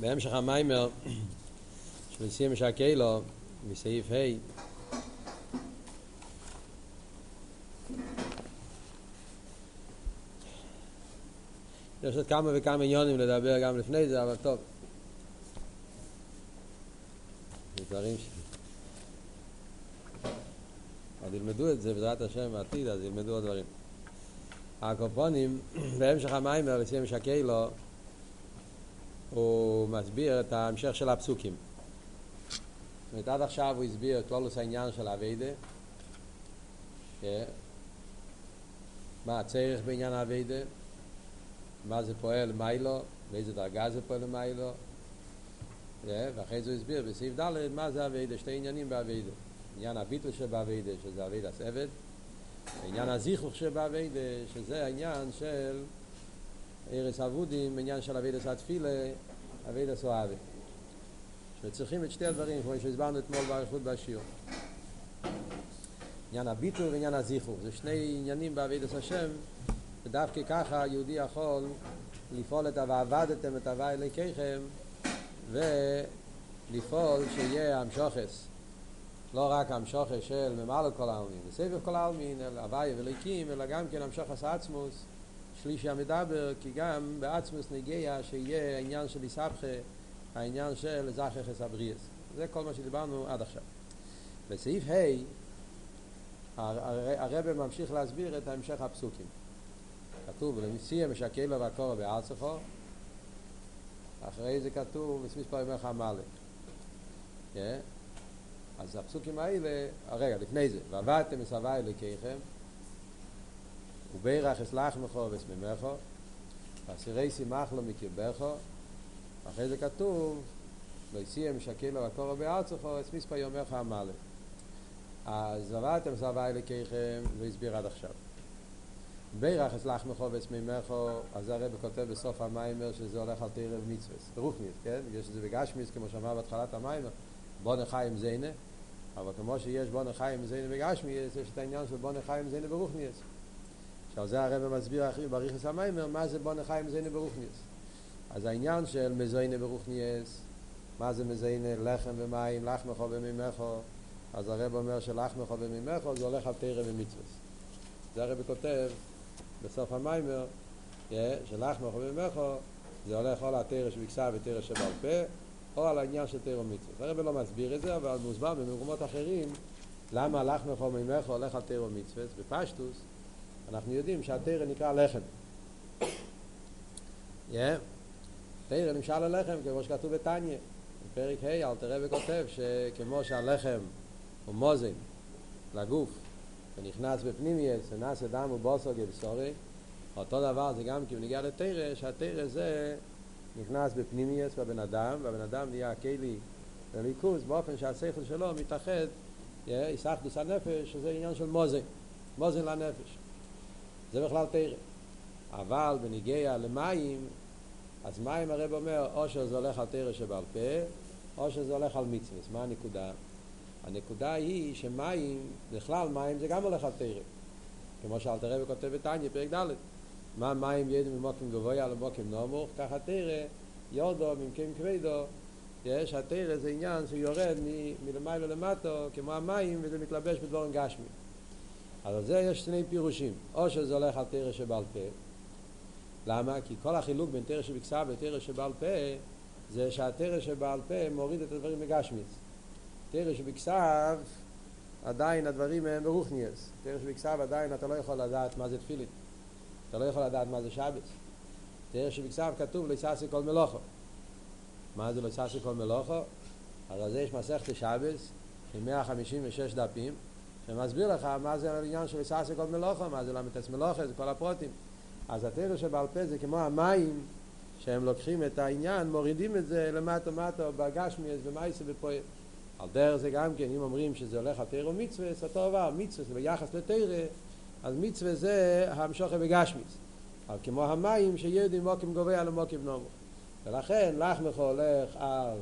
בהמשך המיימר של נשיא משקלו, מסעיף ה' יש עוד כמה וכמה עניונים לדבר גם לפני זה, אבל טוב. זה דברים ש... עוד ילמדו את זה בעזרת השם בעתיד, אז ילמדו עוד דברים. הקופונים, בהמשך המיימר, נשיא משקלו, הוא מסביר את ההמשך של הפסוקים. זאת אומרת, עד עכשיו הוא הסביר את כללות העניין של עבודה, מה הצריך בעניין עבודה, מה זה פועל למעלה, באיזה דרגה זה פועל למעלה, ואחרי זה הוא הסביר בסעיף ד' מה זה עבודה, שתי עניינים בעבודה. עניין הביטול שבעבודה, שזה עבודת עבד, עניין הזיכוך שבעבודה, שזה העניין של ארץ אבודים, עניין של אבידס התפילה, אבידס אוהבי. שצריכים את שתי הדברים, כמו שהסברנו אתמול באריכות בשיעור. עניין הביטול ועניין הזיכור, זה שני עניינים באבידס השם, ודווקא ככה יהודי יכול לפעול את ה"ועבדתם את הווי אליקיכם" ולפעול שיהיה המשוכס. לא רק המשוכס של ממלא כל העלמין, בסבב כל העלמין, אלא הווי ואליקים, אלא גם כן המשוכס עצמוס. שלישי המדבר, כי גם בעצמוס נגיע שיהיה העניין של איסבכה, העניין של זכחס הבריאס. זה כל מה שדיברנו עד עכשיו. בסעיף ה' הרב ממשיך להסביר את המשך הפסוקים. כתוב, ולמסיע משקל לו והקורא בארצךו, אחרי זה כתוב, מספר ימי חמלק. כן? אז הפסוקים האלה, רגע, לפני זה, ועבדתם מסבי אלוקיכם, ובירך אסלח מכו וסמימכו, ואסירי שימח לו מקרבכו, אחרי זה כתוב, לא יסיע משקל לו הקורא בארצךו, את מספר יומך המלך. אז עברתם סבא אלוקיכם והסביר עד עכשיו. בירך אסלח מכו וסמימכו, אז הרב כותב בסוף המיימר שזה הולך על תרב מצווס, ברוכניס, כן? יש את זה בגשמיס, כמו שאמר בהתחלת המיימר, בוא נחיים זיינה, אבל כמו שיש בוא נחיים זיינה בגשמיס, יש את העניין של בוא נחיים זיינה ברוכניס. שעל זה הרב מסביר הכי בריחס המיימר מה זה בונה חיים מזיינה ברוכניאס אז העניין של מזיינה ברוכניאס מה זה מזיינה לחם ומים לחמכו ומימכו אז הרב אומר שלחמכו ומימכו זה הולך על תרא ומצווס זה הרב כותב בסוף המיימר שלחמכו ומימכו זה הולך או לתרא שבכסה ותרא שבעל פה או על העניין של תרא ומצווס הרב לא מסביר את זה אבל מוסבר במקומות אחרים למה לחמכו ומימכו הולך על תרא ומצווס בפשטוס אנחנו יודעים שהתרא נקרא לחם. תרא נמשל ללחם, כמו שכתוב בתניא. בפרק ה' אל תראה וכותב שכמו שהלחם הוא מוזן לגוף ונכנס בפנימייס ונעשה דם ובוסו גבשורי, אותו דבר זה גם כי הוא נגיע לתרא, שהתרא זה נכנס בפנימייס בבן אדם, והבן אדם נהיה כלי לליכוז באופן שהשכל שלו מתאחד, יסחדוס הנפש, שזה עניין של מוזן, מוזן לנפש. זה בכלל תרא. אבל בניגיע למים, אז מים הרב אומר, או שזה הולך על תרא שבעל פה, או שזה הולך על מצווה. מה הנקודה? הנקודה היא שמים, בכלל מים זה גם הולך על תרא. כמו שאלת הרב כותב בתניא, פרק ד', מה מים ידעו ממוקים גבוה למוקים נמוך, ככה תרא, יודו ממקים כבדו, יש, התרא זה עניין שיורד מלמעלה למטו, כמו המים, וזה מתלבש בדבורים גשמיים. אז על זה יש שני פירושים, או שזה הולך על תרא שבעל פה, למה? כי כל החילוק בין תרא שבכסף ותרא שבעל פה זה שהתרא שבעל פה מוריד את הדברים מגשמיץ. תרא שבכסף עדיין הדברים הם ברוכניאס. תרא שבכסף עדיין אתה לא יכול לדעת מה זה תפילין. אתה לא יכול לדעת מה זה שבס. תרא שבכסף כתוב לא יססי כל מלוכו. מה זה לא יססי כל מלוכו? אז על זה יש מסכת שבס עם 156 דפים שמסביר לך מה זה העניין של סאסי כל מלוכה, מה זה למתס מלוכה, זה כל הפרוטים. אז התרא שבעל פה זה כמו המים, שהם לוקחים את העניין, מורידים את זה למטה מטה, בגשמיאס, במייסה בפועל. על דרך זה גם כן, אם אומרים שזה הולך על תרא ומצווה, זה אותו דבר, מצווה זה ביחס לתרא, אז מצווה זה המשוכה בגשמיאס. אבל כמו המים שיודעים מוקים גובה על מוקים נומו. ולכן לחמך הולך על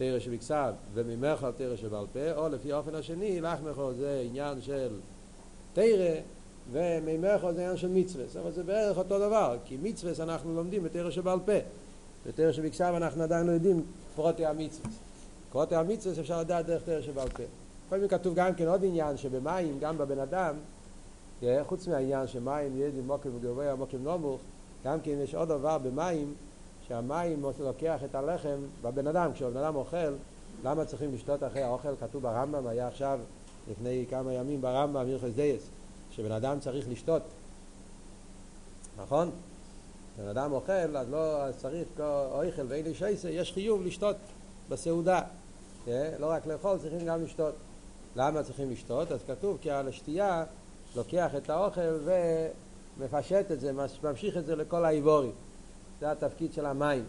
תרא שבכסב וממך על תרא שבעל פה, או לפי האופן השני, לחמך זה עניין של תרא וממך זה עניין של מצווה. אבל זה בערך אותו דבר, כי מצווה אנחנו לומדים בתרא שבעל פה. בתרא שבכתב אנחנו עדיין לא יודעים פרוטי המצווה. פרוטי המצווה אפשר לדעת דרך תרא שבעל פה. לפעמים כתוב גם כן עוד עניין שבמים, גם בבן אדם, חוץ מהעניין שמים ידעים מוקם וגבוה מוקם נמוך, גם כן יש עוד דבר במים, שהמים לוקח את הלחם בבן אדם, כשבן אדם אוכל, למה צריכים לשתות אחרי האוכל? כתוב ברמב"ם, היה עכשיו לפני כמה ימים ברמב"ם, מירכס דייס, שבן אדם צריך לשתות, נכון? בן אדם אוכל, אז לא אז צריך אוכל ואין לי שייסה, יש חיוב לשתות בסעודה. כן? לא רק לאכול, צריכים גם לשתות. למה צריכים לשתות? אז כתוב כי על השתייה לוקח את האוכל ומפשט את זה, ממשיך את זה לכל האיבורים. זה התפקיד של המים.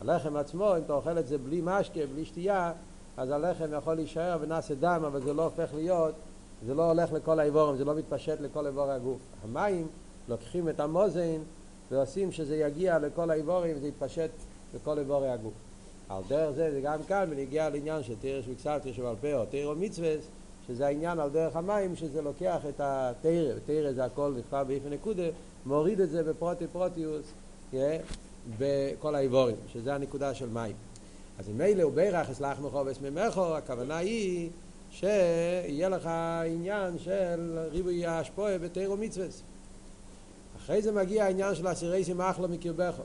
הלחם עצמו, אם אתה אוכל את זה בלי משקה, בלי שתייה, אז הלחם יכול להישאר ונעשה דם, אבל זה לא הופך להיות, זה לא הולך לכל האיבורים, זה לא מתפשט לכל איבור הגוף. המים לוקחים את המוזן ועושים שזה יגיע לכל האיבורים, זה יתפשט לכל איבורי הגוף. על דרך זה, זה גם כאן, ונגיע לעניין של תירש וקסלתר שבעל פה, או תירו מצווה, שזה העניין על דרך המים, שזה לוקח את התירה, תירה זה הכל נכתב באיפה נקודה, מוריד את זה בפרוטי פרוטיוס, בכל האיבורים, שזה הנקודה של מים. אז אם מילא הוא בירך אסלח מחובס ממכו, הכוונה היא שיהיה לך עניין של ריבוי השפועה בתירו מצווה. אחרי זה מגיע העניין של אסירי סימחלו מקרבכו.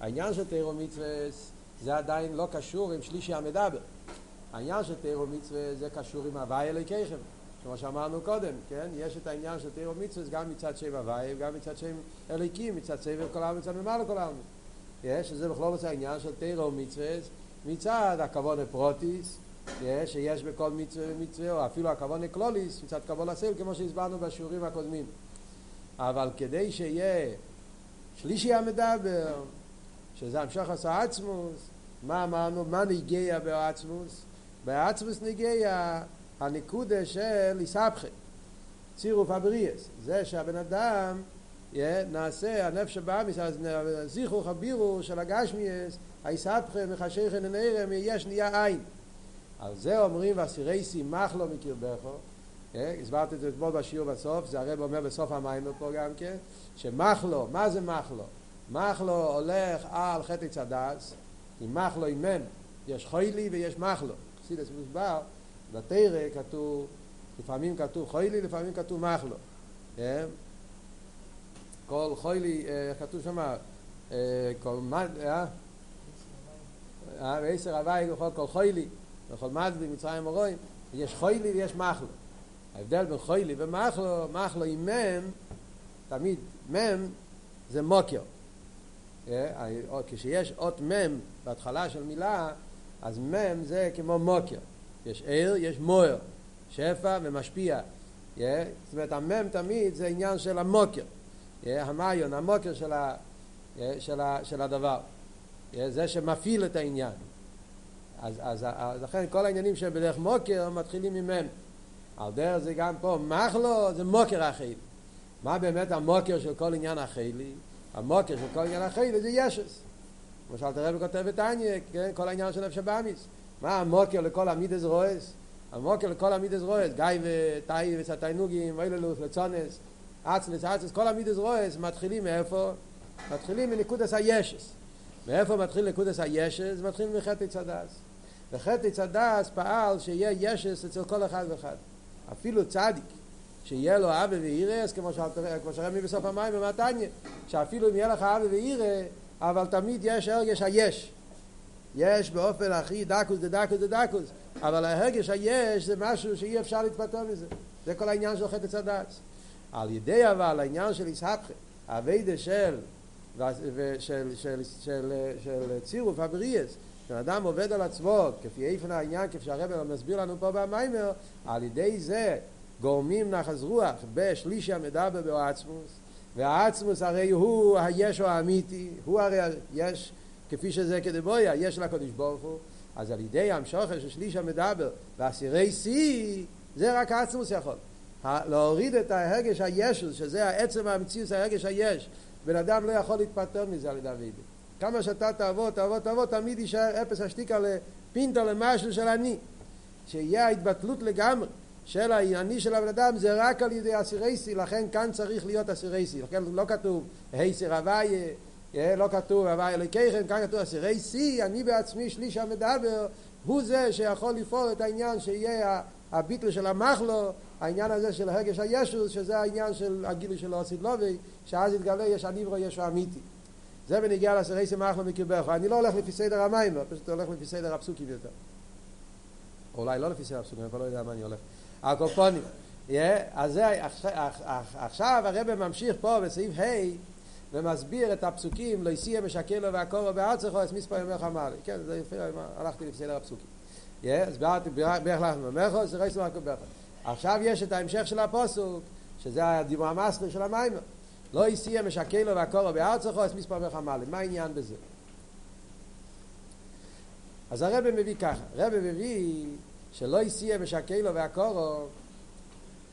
העניין של תירו מצווה זה עדיין לא קשור עם שלישי המדבר. העניין של תירו מצווה זה קשור עם הוואי אלוהיכם, כמו שאמרנו קודם, כן? יש את העניין של תירו מצווה גם מצד שם הוואי וגם מצד שם אלוהיקים, מצד סבר כל העם מצד ממעלה כל העם. יש, שזה בכלול עושה העניין של תירו מצווה מצד הכבוד הפרוטיס, יש, שיש בכל מצווה ומצווה, או אפילו הכבוד הקלוליס, מצד כבוד הסל, כמו שהסברנו בשיעורים הקודמים. אבל כדי שיהיה שלישי המדבר, שזה המשך עשה עצמוס, מה אמרנו? מה נגיע בעצמוס? בעצמוס נגיע הנקודה של איסבכי, צירוף הבריאס, זה שהבן אדם yeah, נעשה הנפש הבאמיס, אז זיכרוך הבירו של הגשמיאס, האיסבכי מחשיכן הנרם, יש נהיה עין. על זה אומרים ואסירי שימח לו מקרבכו הסברתי את זה אתמול בשיעור בסוף, זה הרב אומר בסוף המים פה גם כן, שמחלו, מה זה מחלו? מחלו הולך על חטא צדס, עם מחלו עם יש חוילי ויש מחלו. חסידס מוסבר, בתרא כתוב, לפעמים כתוב חוילי, לפעמים כתוב מחלו. כל חוילי, כתוב שם, כל מד, אה? ועשר הוואי וכל כל חוילי, וכל מדבי, מצרים ורואים, יש חוילי ויש מחלו. ההבדל בין חוילי ומחלו, מחלו עם מם, תמיד מם זה מוקר. כשיש אות מם בהתחלה של מילה, אז מם זה כמו מוקר. יש ער, יש מוער, שפע ומשפיע. זאת אומרת, המם תמיד זה עניין של המוקר. המאיון, המוקר של, ה, של, ה, של הדבר. זה שמפעיל את העניין. אז, אז, אז לכן כל העניינים שבדרך מוקר מתחילים ממם. על דרך זה גם פה, מחלו זה מוקר החילי. מה באמת המוקר של כל עניין החילי? המוקר של כל עניין החילי זה ישס. כמו שאלת הרב כותב כן? כל העניין של נפש הבאמיס. מה המוקר לכל המידס רועס? המוקר לכל המידס רועס, גיא ותאי וסתיינוגים, ואילולוס, לצונס, אצלס, אצלס, כל המידס רועס מתחילים מאיפה? מתחילים מנקודס הישס. מאיפה מתחיל נקודס הישס? מתחילים מחטא צדס. וחטא צדס פעל שיהיה ישס אצל כל אחד ואחד. אפילו צדיק שיהיה לו אבא ואירס, כמו שרמי בסוף המים במתניה, שאפילו אם יהיה לך אבא ואירא, אבל תמיד יש הרגש היש. יש באופן הכי דקוס דדקוס דדקוס, אבל ההרגש היש זה משהו שאי אפשר להתפטר מזה. זה כל העניין של חטא צדס. על ידי אבל העניין של איסהפכה, הווידה של, של, של, של, של, של צירוף הבריאס, כשאדם עובד על עצמו, כפי איפן העניין, כפי שהרב מסביר לנו פה במיימר, על ידי זה גורמים נחס רוח בשלישי המדבר בעצמוס, והעצמוס הרי הוא הישו האמיתי, הוא הרי יש, כפי שזה כדבויה, יש לקדוש ברוך הוא, אז על ידי המשוכר של שליש המדבר ואסירי שיא, זה רק העצמוס יכול. להוריד את ההרגש הישוס, שזה העצם המציאות, ההרגש היש, בן אדם לא יכול להתפטר מזה על ידי אבידי. כמה שאתה תעבוד, תעבוד, תעבוד, תמיד יישאר אפס השתיקה לפינטה למשהו של אני. שיהיה ההתבטלות לגמרי של האני של הבן אדם זה רק על ידי אסירייסי, לכן כאן צריך להיות אסירייסי. לכן לא כתוב היסר הוויה, לא כתוב הווי אלוקיכם, כאן כתוב אסירי שיא, אני בעצמי שליש המדבר, הוא זה שיכול לפעול את העניין שיהיה הביטל של המחלו, העניין הזה של הרגש הישוס, שזה העניין של הגילוי של אוסיד לובי, שאז יתגלה יש הניברו ישו אמיתי. זה בניגיע לסירי מחלו מקרבך. אני לא הולך לפי סדר המים, פשוט הולך לפי סדר הפסוקים יותר. אולי לא לפי סדר הפסוקים, אני לא יודע מה אני הולך. הקופונים. אז זה, עכשיו הרב ממשיך פה בסעיף ה' ומסביר את הפסוקים לא יסיע משקלו והקורו בארצךו את מספר ימי חמלי כן זה יפה הלכתי לפסדר הפסוקים אז ביארתי ביח לך ממךו זה רייס מרקו ביחד עכשיו יש את ההמשך של הפוסוק שזה הדיבור המסטר של המים לא יסיע משקלו והקורו בארצךו את מספר ימי חמלי מה העניין בזה אז הרב מביא ככה הרב מביא שלא יסיע משקלו והקורו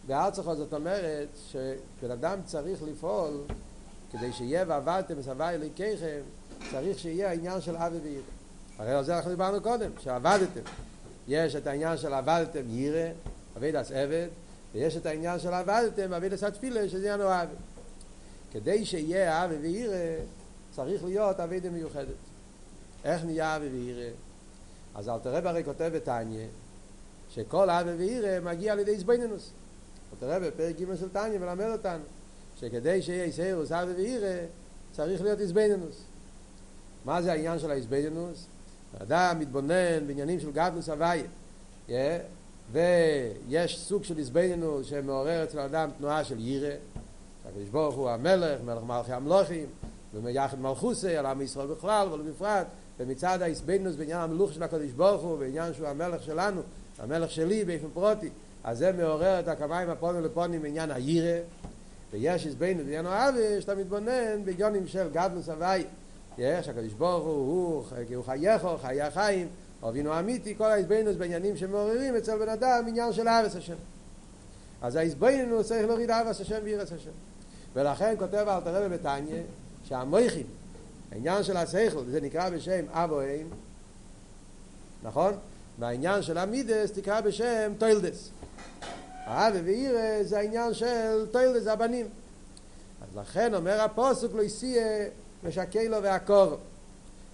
בארצךו זאת אומרת שבן אדם צריך לפעול כדי שיהיה ועבדתם וסבי אלוקיכם, צריך שיהיה העניין של אבי וירא. הרי על זה אנחנו דיברנו קודם, שעבדתם. יש את העניין של עבדתם ירא, אבידס עבד, ויש את העניין של עבדתם אבידס התפילה, שזה עניין אוהב. כדי שיהיה אבי וירא, צריך להיות אבידה מיוחדת. איך נהיה אבי וירא? אז אל תראה הרי כותב בתניא, שכל אבי וירא מגיע על ידי זבנינוס. אל תראה בפרק ג' של תניא מלמד אותנו. שכדי שיהיה איסאירוס אבי ואירא צריך להיות איזבנינוס. מה זה העניין של האיזבנינוס? אדם מתבונן בעניינים של גדלוס הוויה yeah, ויש סוג של איזבנינוס שמעורר אצל האדם תנועה של יירא הקדוש ברוך הוא המלך, מלך מלכי המלוכים ומיחד מלכוסי על עם ישראל בכלל אבל בפרט ומצד האיזבנינוס בעניין המלוך של הקדוש ברוך הוא בעניין שהוא המלך שלנו המלך שלי באופן פרוטי אז זה מעורר את הקמיים הפונים לפונים בעניין היירא ויש איזבנו בעניין האבי, שאתה מתבונן בגיונים של גדלוס הוואי. יש, הקדוש ברוך הוא, הוא חייכו, חיי החיים, אבינו אמיתי, כל האיזבנוס בעניינים שמעוררים אצל בן אדם עניין של אבס השם. אז האיזבנוס צריך להוריד אבס השם וירס השם. ולכן כותב אל תראה בתניא, שהמויכים, העניין של השכל, זה נקרא בשם אבו אין, נכון? והעניין של המידות נקרא בשם תולדות. אהבה ויראה זה העניין של תולדות, זה הבנים. אז לכן אומר הפוסק לא תהיה משכלה ועקרה.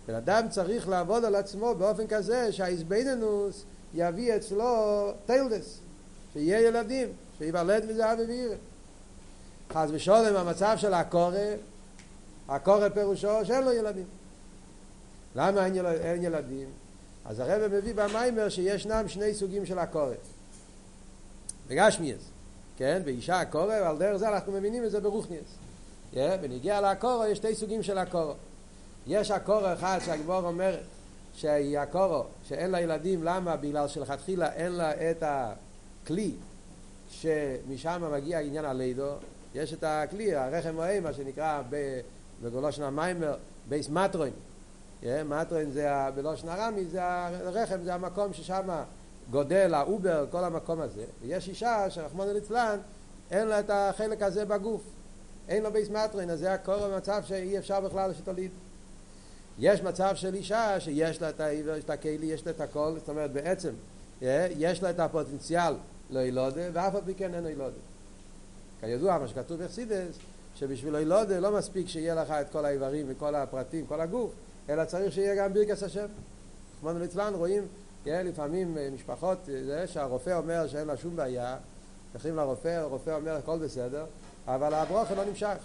בן אדם צריך לעבוד על עצמו באופן כזה שההתבוננות יביא אצלו טיילדס, שיהיה ילדים, שיוולד מזה אהבה ויראה. חס ושלום המצב של עקרה, עקרה פירושו שאין לו ילדים. למה אין, יל... אין ילדים? אז הרב מביא במיימר שישנם שני סוגים של הקורא. בגשמיאס, כן? באישה הקורא, ועל דרך זה אנחנו מבינים את זה ברוכניאס. Yeah, בניגיע לקורו יש שתי סוגים של הקורו. יש הקורו אחד שהגבור אומר שהיא הקורו, שאין לה ילדים, למה? בגלל שלכתחילה אין לה את הכלי שמשם מגיע עניין הלידו. יש את הכלי, הרחם מוהי, מה שנקרא בלשון המאמר, בית מטרין. Yeah, מטרין זה, בלשון ארמי, זה הרחם, זה המקום ששם גודל, העובר, כל המקום הזה, ויש אישה שרחמנא ליצלן, אין לה את החלק הזה בגוף. אין לו בית מטרין, אז זה עקרה במצב שאי אפשר בכלל שתוליד. יש מצב של אישה שיש לה את האיבר, יש את הכלי, יש לה את הכל, זאת אומרת בעצם יש לה את הפוטנציאל להולדה, ואף על פי כן אין הולדה. כידוע, מה שכתוב בחסידס, שבשביל אילודה לא מספיק שיהיה לך את כל האיברים וכל הפרטים, כל הגוף, אלא צריך שיהיה גם ברכס השם. רחמונו ליצלן רואים לפעמים משפחות, זה שהרופא אומר שאין לה שום בעיה, הולכים לרופא, הרופא אומר הכל בסדר, אבל הברוכה לא נמשך.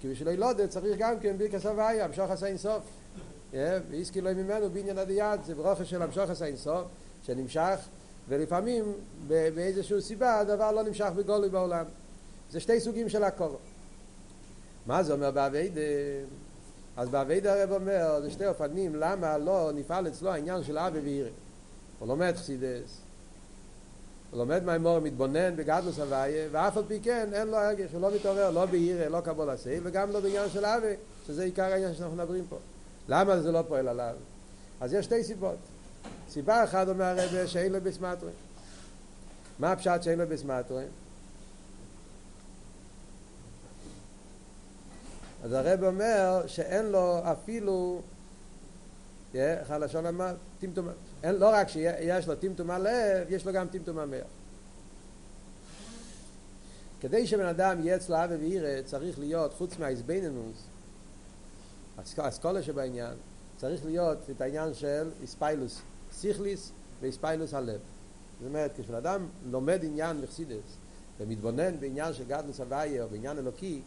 כי בשביל הילודת צריך גם כן ברכס הוויה, המשוך עשה אינסוף. ואיסקי לא ממנו בעניין הדיד, זה ברוכה של המשוך עשה אינסוף, שנמשך, ולפעמים באיזושהי סיבה הדבר לא נמשך בגולוי בעולם. זה שתי סוגים של הקור. מה זה אומר באביידה? אז בעביד הרב אומר, זה שתי אופנים, למה לא נפעל אצלו העניין של אבי ואירי. הוא לומד חסידס, הוא לומד מהאמור, מתבונן בגדלוס הוויה, ואף על פי כן אין לו הרגש, הוא לא מתעורר, לא באירי, לא קבול עשי, וגם לא בעניין של אבי, שזה עיקר העניין שאנחנו מדברים פה. למה זה לא פועל עליו? אז יש שתי סיבות. סיבה אחת אומר הרב שאין לו בסמטרי. מה הפשט שאין לו בסמטרי? אז הרב אומר שאין לו אפילו, איך הלשון אמר? טמטום, לא רק שיש לו טמטום הלב, יש לו גם טמטום המח. כדי שבן אדם יהיה אצלו אבי וירא צריך להיות, חוץ מהאיזבנינוס, האסכולה שבעניין, צריך להיות את העניין של איספיילוס סיכליס ואיספיילוס הלב. זאת אומרת, כשבן אדם לומד עניין מחסידס ומתבונן בעניין של גדלוס הוויה או בעניין אלוקי,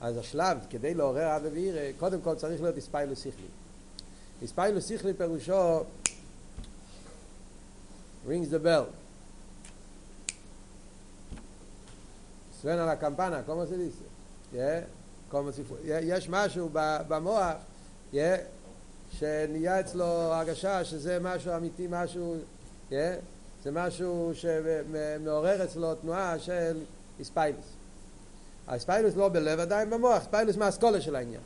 אז השלב, כדי לעורר אבא וירא, קודם כל צריך להיות איספיילוס סיכלי. איספיילוס סיכלי פירושו the bell. suena la campana, ¿cómo se dice? Yeah? יש משהו במוח, yeah? שנהיה אצלו הרגשה שזה משהו אמיתי, משהו, yeah? זה משהו שמעורר אצלו תנועה של איספיילוס. האספיילוס לא בלב עדיין במוח, אספיילוס מהאסכולה של העניין,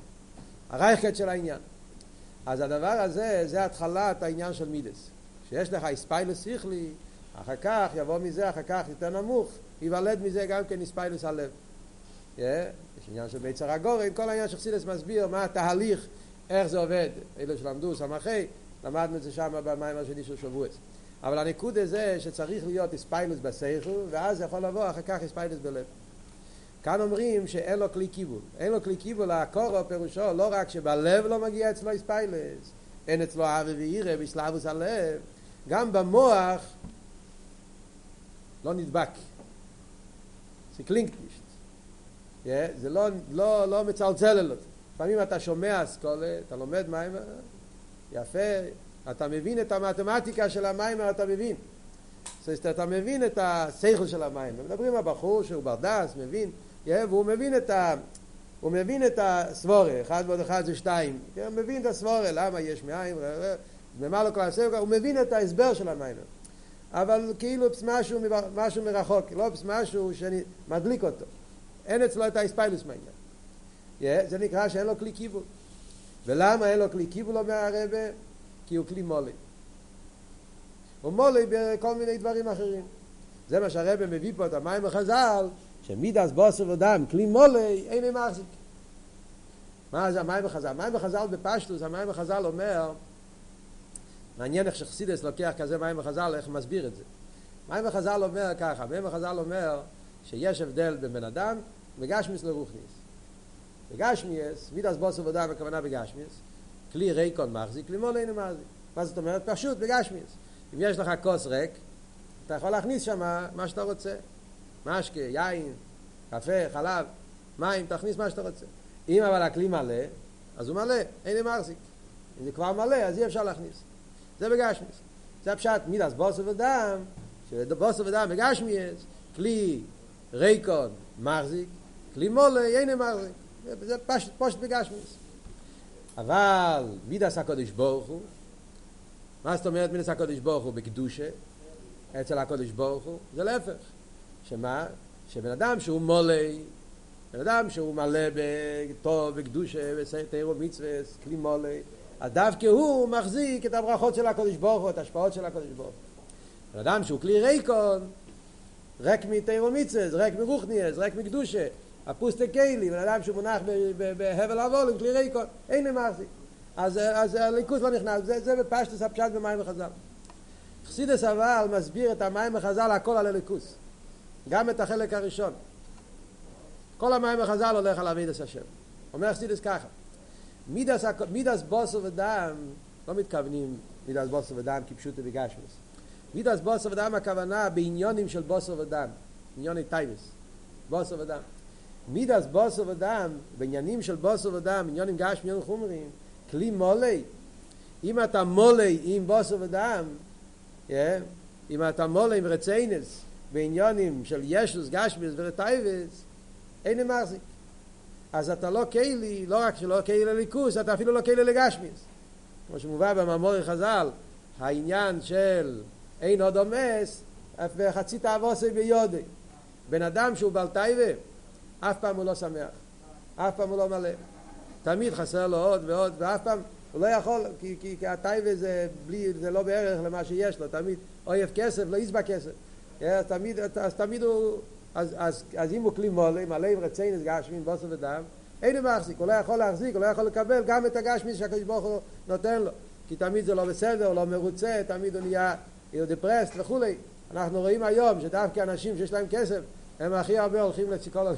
הרייכת של העניין. אז הדבר הזה, זה התחלת העניין של מידס. כשיש לך אספיילוס שכלי, אחר כך יבוא מזה, אחר כך יותר נמוך, ייוולד מזה גם כן התפעלות הלב. Yeah, יש עניין של מיצר הגרון, כל העניין שחסידות מסביר מה התהליך, איך זה עובד. אלו שלמדו סמכי, למדנו את זה שם במאמר השני של שבועות. אבל הנקודה זה שצריך להיות התפעלות בשכלו, ואז יכול לבוא אחר כך התפעלות בלב. כאן אומרים שאין לו כלי קיבול. אין לו כלי קיבול, עקרה פירושו לא רק שבלב לא מגיע אצלו התפעלות, אין אצלו אהבה ויראה בהתלהבות הלב, גם במוח לא נדבק. זה קלינגט נישט. Yeah, זה לא, לא, לא מצלצל אלוקות. לפעמים אתה שומע השכלה, אתה לומד מאמר, יפה, אתה מבין את המתמטיקה של המאמר, אתה מבין. זאת אתה מבין את השכל של המאמר. מדברים על בחור שהוא בר דעת, מבין. והוא מבין את ה... הוא מבין את הסברה, אחד ועוד אחד זה שתיים, הוא מבין את הסברה, למה יש מאין, ומה לא כל הסבורה, הוא מבין את ההסבר של המיימר. אבל כאילו משהו, משהו מרחוק, לא משהו שמדליק אותו. אין אצלו את האספיילוס מעניין. זה נקרא שאין לו כלי קיבול. ולמה אין לו כלי קיבול, אומר הרבה? כי הוא כלי מולי. הוא מולי בכל מיני דברים אחרים. זה מה שהרבה מביא פה את המים החז"ל, שמידס בוסר ודם, כלי מולי, אין מחזיק. מה זה המים החז"ל? המים החז"ל בפשטוס, המים החז"ל אומר, מעניין איך שחסידס לוקח כזה מים החז"ל, איך מסביר את זה. מים החז"ל אומר ככה, מים החז"ל אומר שיש הבדל בין בן אדם וגשמיס לרוכניס. בגשמיס, מידס בוסר ודם הכוונה בגשמיס, כלי ריקון מחזיק, כלי מולי אין מחזיק. מה זאת אומרת? פשוט בגשמיס. אם יש לך כוס ריק, אתה יכול להכניס שם מה שאתה רוצה. משקה, יין, קפה, חלב, מים, תכניס מה שאתה רוצה. אם אבל הכלי מלא, אז הוא מלא, אין לי מחזיק. אם זה כבר מלא, אז אי אפשר להכניס. זה בגשמיס. זה הפשט מידס בוסו ודם, שבוסו ודם בגשמיס, כלי ריקון מחזיק, כלי מולה אין מחזיק. זה פשט, פשט בגשמיס. אבל מידס הקודש הוא, מה זאת אומרת מידס הקודש הוא בקדושה? אצל הקודש הוא, זה להפך. שמה? שבן אדם שהוא מולי, בן אדם שהוא מלא בטוב, בקדושה, בסתירו מצווה, כלי מולי, אז דווקא הוא מחזיק את הברכות של הקודש ברוך הוא, את ההשפעות של הקודש ברוך הוא. בן אדם שהוא כלי ריקון, רק מתירו מצווה, רק מרוחניאס, רק מקדושה, הפוסטה קיילי, בן אדם שהוא מונח בהבל עבול עם כלי ריקון, אין מחזיק. אז, אז הליכוס לא נכנס, זה, זה בפשטוס הפשט במים וחז"ל. חסידות אבל מסביר את המאמר חז"ל הכל על אלוקות. גם את החלק הראשון. כל המאמר חז"ל הולך על עבודת השם. אומר חסידות ככה, מידת, מידת בשר ודם, לא מתכוונים מידת בשר ודם כפשוטו בגשמיות. מידת בשר ודם הכוונה בעניינים של בשר ודם, ענייני תאוות, בשר ודם. מידת בשר ודם, בעניינים של בשר ודם, עניינים גשמיים חומריים, כלי מולי, אם אתה מולי עם בוסו ודם, yeah, אם אתה מולי עם רציינס, בעניונים של ישוס, גשמיס ורטייבס, אין מחזיק. אז אתה לא קיילי, לא רק שלא קיילי לליכוס, אתה אפילו לא קיילי לגשמיס. כמו שמובא במאמורי חז"ל, העניין של אין עוד עומס, וחצי תאבוסי ביודי. בן אדם שהוא בעל טייבה, אף פעם הוא לא שמח, אף פעם הוא לא מלא. תמיד חסר לו עוד ועוד, ואף פעם הוא לא יכול, כי, כי, כי הטייבה זה, בלי, זה לא בערך למה שיש לו, תמיד אויב כסף, לא יסבע כסף. אז תמיד, אז תמיד הוא, אז, אז, אז אם הוא כלי מולה, מלא עם רציינס גשמין, בוסר ודם, אין הוא מחזיק, הוא לא יכול להחזיק, הוא לא יכול לקבל גם את הגשמין שהקדוש ברוך הוא נותן לו. כי תמיד זה לא בסדר, הוא לא מרוצה, תמיד הוא נהיה. אנחנו רואים היום שדווקא אנשים שיש להם כסף, הם הכי הרבה הולכים לפסיכולוג.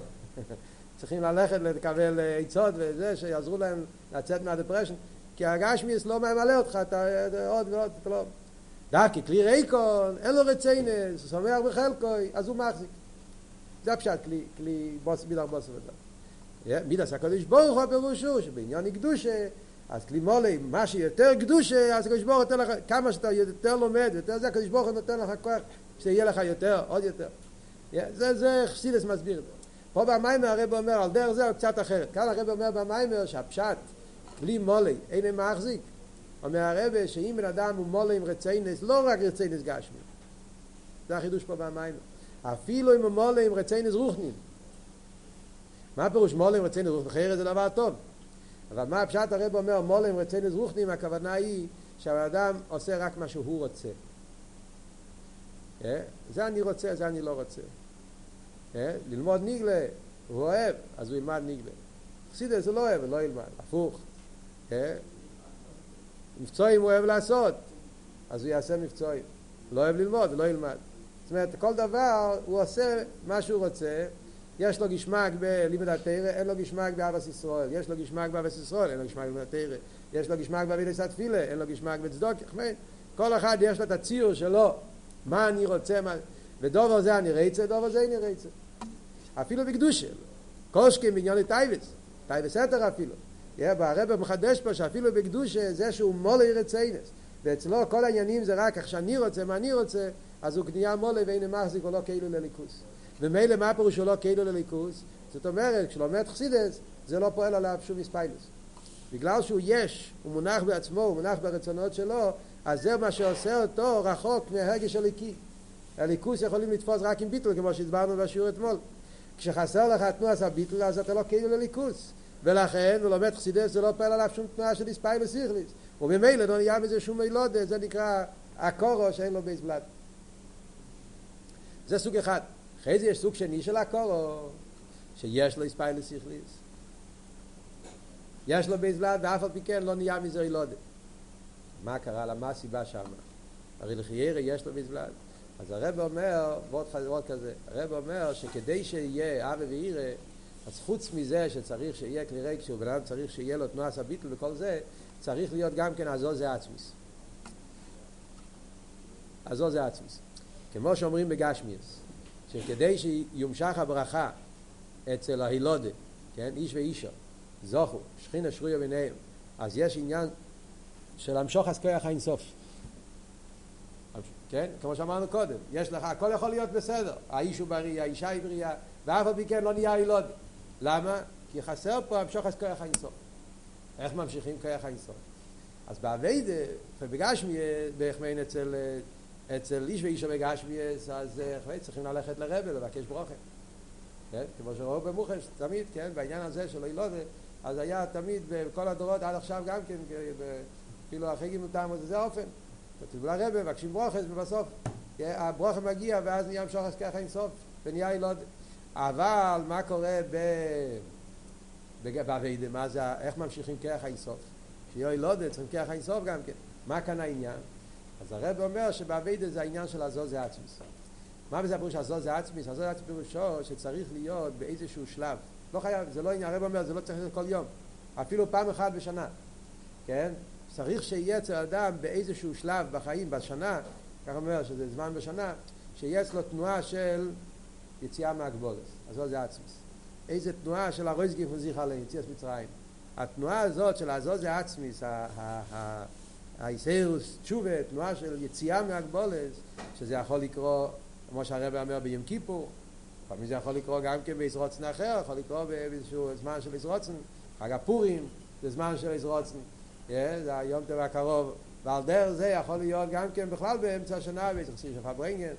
צריכים ללכת לקבל עצות וזה, שיעזרו להם לצאת מהדפרשן, כי הגשמיאס לא ממלא אותך, אתה עוד ועוד, אתה כלי רייקון, אין לו רציינס, שמח בחלקוי, אז הוא מחזיק. זה הפשט, כלי, כלי בוס, מידך בוס ודאי. מידס הקדוש ברוך הוא הפירוש הוא שבעניין קדושה, אז כלי מולי, מה שיותר קדושה, אז הוא נותן לך, כמה שאתה יותר לומד, יותר זה, הקדוש ברוך הוא נותן לך כוח, שיהיה לך יותר, עוד יותר. זה, זה חסידס מסביר זה. פה במיימר הרב אומר, על דרך זה הוא קצת אחרת. כאן הרב אומר במיימר שהפשט, כלי מולי, אין מחזיק. אומר הרב שאם בן אדם הוא מולי עם רציינס, לא רק רציינס גשמי. זה החידוש פה במיימר. אפילו אם הוא מולי עם רציינס רוחנין. מה פירוש מולי עם רציינס רוחנין? אחרת זה דבר טוב. אבל מה הפשט הרב אומר, מולי עם רציינס רוחנין, הכוונה היא שהבן אדם עושה רק מה שהוא רוצה. זה אני רוצה, זה אני לא רוצה. ללמוד ניגלה, הוא אוהב, אז הוא ילמד ניגלה. חסידס הוא לא אוהב, לא ילמד, הפוך. מבצועים הוא אוהב לעשות, אז הוא יעשה מבצועים. לא אוהב ללמוד, לא ילמד. זאת אומרת, כל דבר הוא עושה מה שהוא רוצה, יש לו גשמק בלימוד התרא, אין לו גשמק באבס ישראל, יש לו גשמק באבס ישראל, אין לו גשמק בלימוד התרא, יש לו געשמאק בעבודת התפילה, אין לו געשמאק בצדקה, כל אחד יש לו את הציור שלו, מה אני רוצה, מה... ודבר זה אני רוצה, דבר זה אני רוצה. אפילו בקדושה, כשעוסקים בעניין תאוות, תאוות היתר אפילו. הרב מחדש פה שאפילו בקדושה זה שהוא מלא רצונות, ואצלו כל העניינים זה רק איך שאני רוצה, מה אני רוצה, אז הוא כלי מלא ואינו מחזיק ולא כלי לאלוקות. ומילא מה פירוש הוא לא כלי לאלוקות? זאת אומרת, כשלומד חסידות, זה לא פועל עליו שום התפעלות. בגלל שהוא יש, הוא מונח בעצמו, הוא מונח ברצונות שלו, אז זה מה שעושה אותו רחוק מהרגש האלוקי. אלוקות יכולים לתפוס רק עם ביטול, כמו שהסברנו בשיעור אתמול. כשחסר לך תנועת הביטול, אז אתה לא כלי לאלוקות. ולכן הוא לומד חסידות, זה לא פועל עליו שום תנועה של התפעלות איכליס. וממילא לא נהיה מזה שום הולדה, זה נקרא עקרה שאין לו בית ולד. זה סוג אחד. אחרי זה יש סוג שני של עקרה, שיש לו התפעלות שכלית. יש לו בית ולד, ואף על פי כן לא נהיה מזה ילודה. מה קרה לה? מה הסיבה שם? הרי לכאורה יש לו בית ולד. אז הרב אומר, ועוד כזה, הרב אומר שכדי שיהיה אהבה ויראה, אז חוץ מזה שצריך שיהיה כלי ריק, שהוא בן אדם צריך שיהיה לו תנועה של ביטול וכל זה, צריך להיות גם כן הזזה עצמית. עזו זה עצמיס. כמו שאומרים בגשמיאס, שכדי שיומשך הברכה אצל ההילודה, כן, איש ואישה, זוכו, שכינה שרויה ביניהם, אז יש עניין של המשוך הסכויח האינסוף. כן? כמו שאמרנו קודם, יש לך, הכל יכול להיות בסדר. האיש הוא בריא, האישה היא בריאה, ואף על פי כן לא נהיה ילוד. למה? כי חסר פה המשוך אז כוח האינסוף. איך ממשיכים כוח האינסוף? אז באביידה, ובגשמי, בהחמיין אצל, אצל איש ואיש בגשמי, אז צריכים ללכת לרבל, לבקש ברוכה. כן? כמו שראו במוחש, תמיד, כן? בעניין הזה של אילודה, אז היה תמיד בכל הדורות עד עכשיו גם כן, אפילו אחרי גימותם, זה האופן. כתוב לרבה, מבקשים ברוכס, ובסוף הברוכה מגיע, ואז נהיה משוחס ככה עם סוף, ונהיה ילוד. אבל מה קורה ב... באביידה, מה זה, איך ממשיכים ככה עם סוף? שיהיה ילוד, צריכים ככה עם סוף גם כן. מה כאן העניין? אז הרב אומר שבאביידה זה העניין של הזו זה עצמיס. מה בזה הפירוש הזו זה עצמיס? הזו זה עצמיס פירושו שצריך להיות באיזשהו שלב. לא חייב, זה לא עניין, הרב אומר, זה לא צריך להיות כל יום. אפילו פעם אחת בשנה. כן? צריך שיהיה אצל אדם באיזשהו שלב בחיים, בשנה, ככה אומר שזה זמן בשנה, שיהיה אצלו תנועה של יציאה מהגבולת. אז זה עצמיס. איזה תנועה של הרויז גיפון זיכה ליציאת מצרים. התנועה הזאת של הזו זה עצמיס, האיסאירוס תשובה, תנועה של יציאה מהגבולת, שזה יכול לקרוא, כמו שהרבא אומר ביום כיפור, לפעמים זה יכול לקרוא גם כן בעזרוצן אחר, יכול לקרוא באיזשהו זמן של עזרוצן, חג הפורים זה זמן של עזרוצן. זה היום טבע הקרוב, ועל דרך זה יכול להיות גם כן בכלל באמצע השנה, חסיר של פברנגן,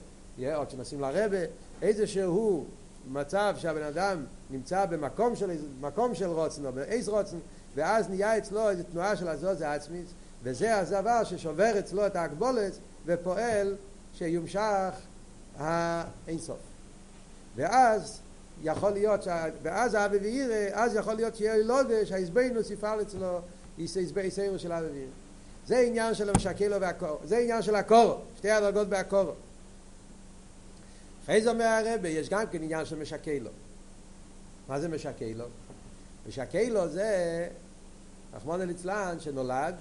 עוד שנשים לרבה, איזה שהוא מצב שהבן אדם נמצא במקום של, מקום של רוצן, או באיז רוצן, ואז נהיה אצלו איזו תנועה של הזו זה עצמית, וזה הדבר ששובר אצלו את ההגבולת ופועל שיומשך האינסוף. ואז יכול להיות, שה... ואז האבי ואירא, אז יכול להיות שיהיה לודש, שהעזבנוס יפעל אצלו איסאירו של אבי זה עניין של המשקלו והקורו, זה עניין של הקורו, שתי הדרגות בהקורו. אחרי זה אומר הרבה, יש גם כן עניין של משקלו. מה זה משקלו? משקלו זה רחמנא ליצלן שנולד,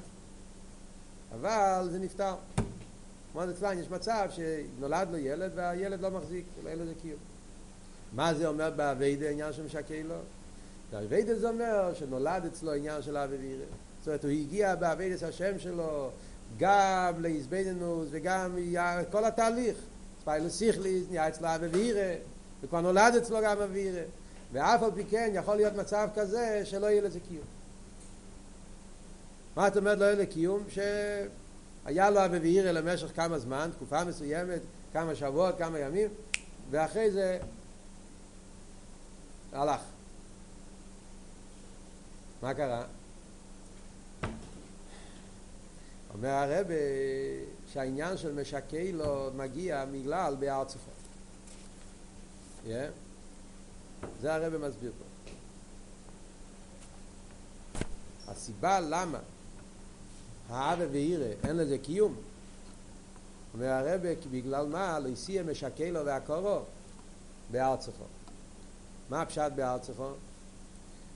אבל זה נפטר. רחמנא ליצלן יש מצב שנולד לו ילד והילד לא מחזיק, אין לזה קיום. מה זה אומר באביידה, עניין של משקע לו? בעבודה זה אומר שנולד אצלו עניין של אהבה ויראה. זאת אומרת, הוא הגיע בעבודת השם שלו גם להתבוננות וגם כל התהליך. התפעלות שכלית, נהיה אצלו אהבה ויראה, וכבר נולד אצלו גם אהבה ויראה. ואף על פי כן יכול להיות מצב כזה שלא יהיה לזה קיום. מה את אומרת לא יהיה לקיום? שהיה לו אהבה ויראה למשך כמה זמן, תקופה מסוימת, כמה שבועות, כמה ימים, ואחרי זה הלך. מה קרה? אומר הרב שהעניין של משקי לו מגיע בגלל בהר צפון. Yeah. זה הרב מסביר פה. הסיבה למה האבה ואירה אין לזה קיום אומר הרב בגלל מה לא יסיע משקי לו והקורו בהר. מה הפשט בהר?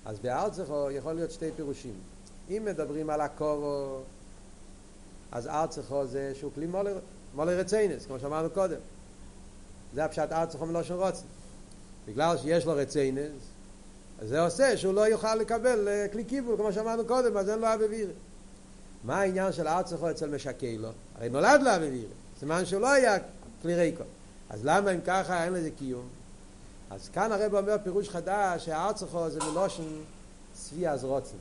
אז בהר צפון יכול להיות שתי פירושים. אם מדברים על הקורו אז ארצחו זה שהוא כלי מולי רציינס, כמו שאמרנו קודם. זה הפשט ארצחו מלושן רוצן. בגלל שיש לו רציינס, אז זה עושה שהוא לא יוכל לקבל כלי קיבול, כמו שאמרנו קודם, אז אין לו אבי וירי. מה העניין של ארצחו אצל משקי לו? הרי נולד לו אבי וירי. סימן שהוא לא היה כלל עקרה. אז למה אם ככה אין לזה קיום? אז כאן הרב אומר פירוש חדש שהארצחו זה מלשון שביעת רצון.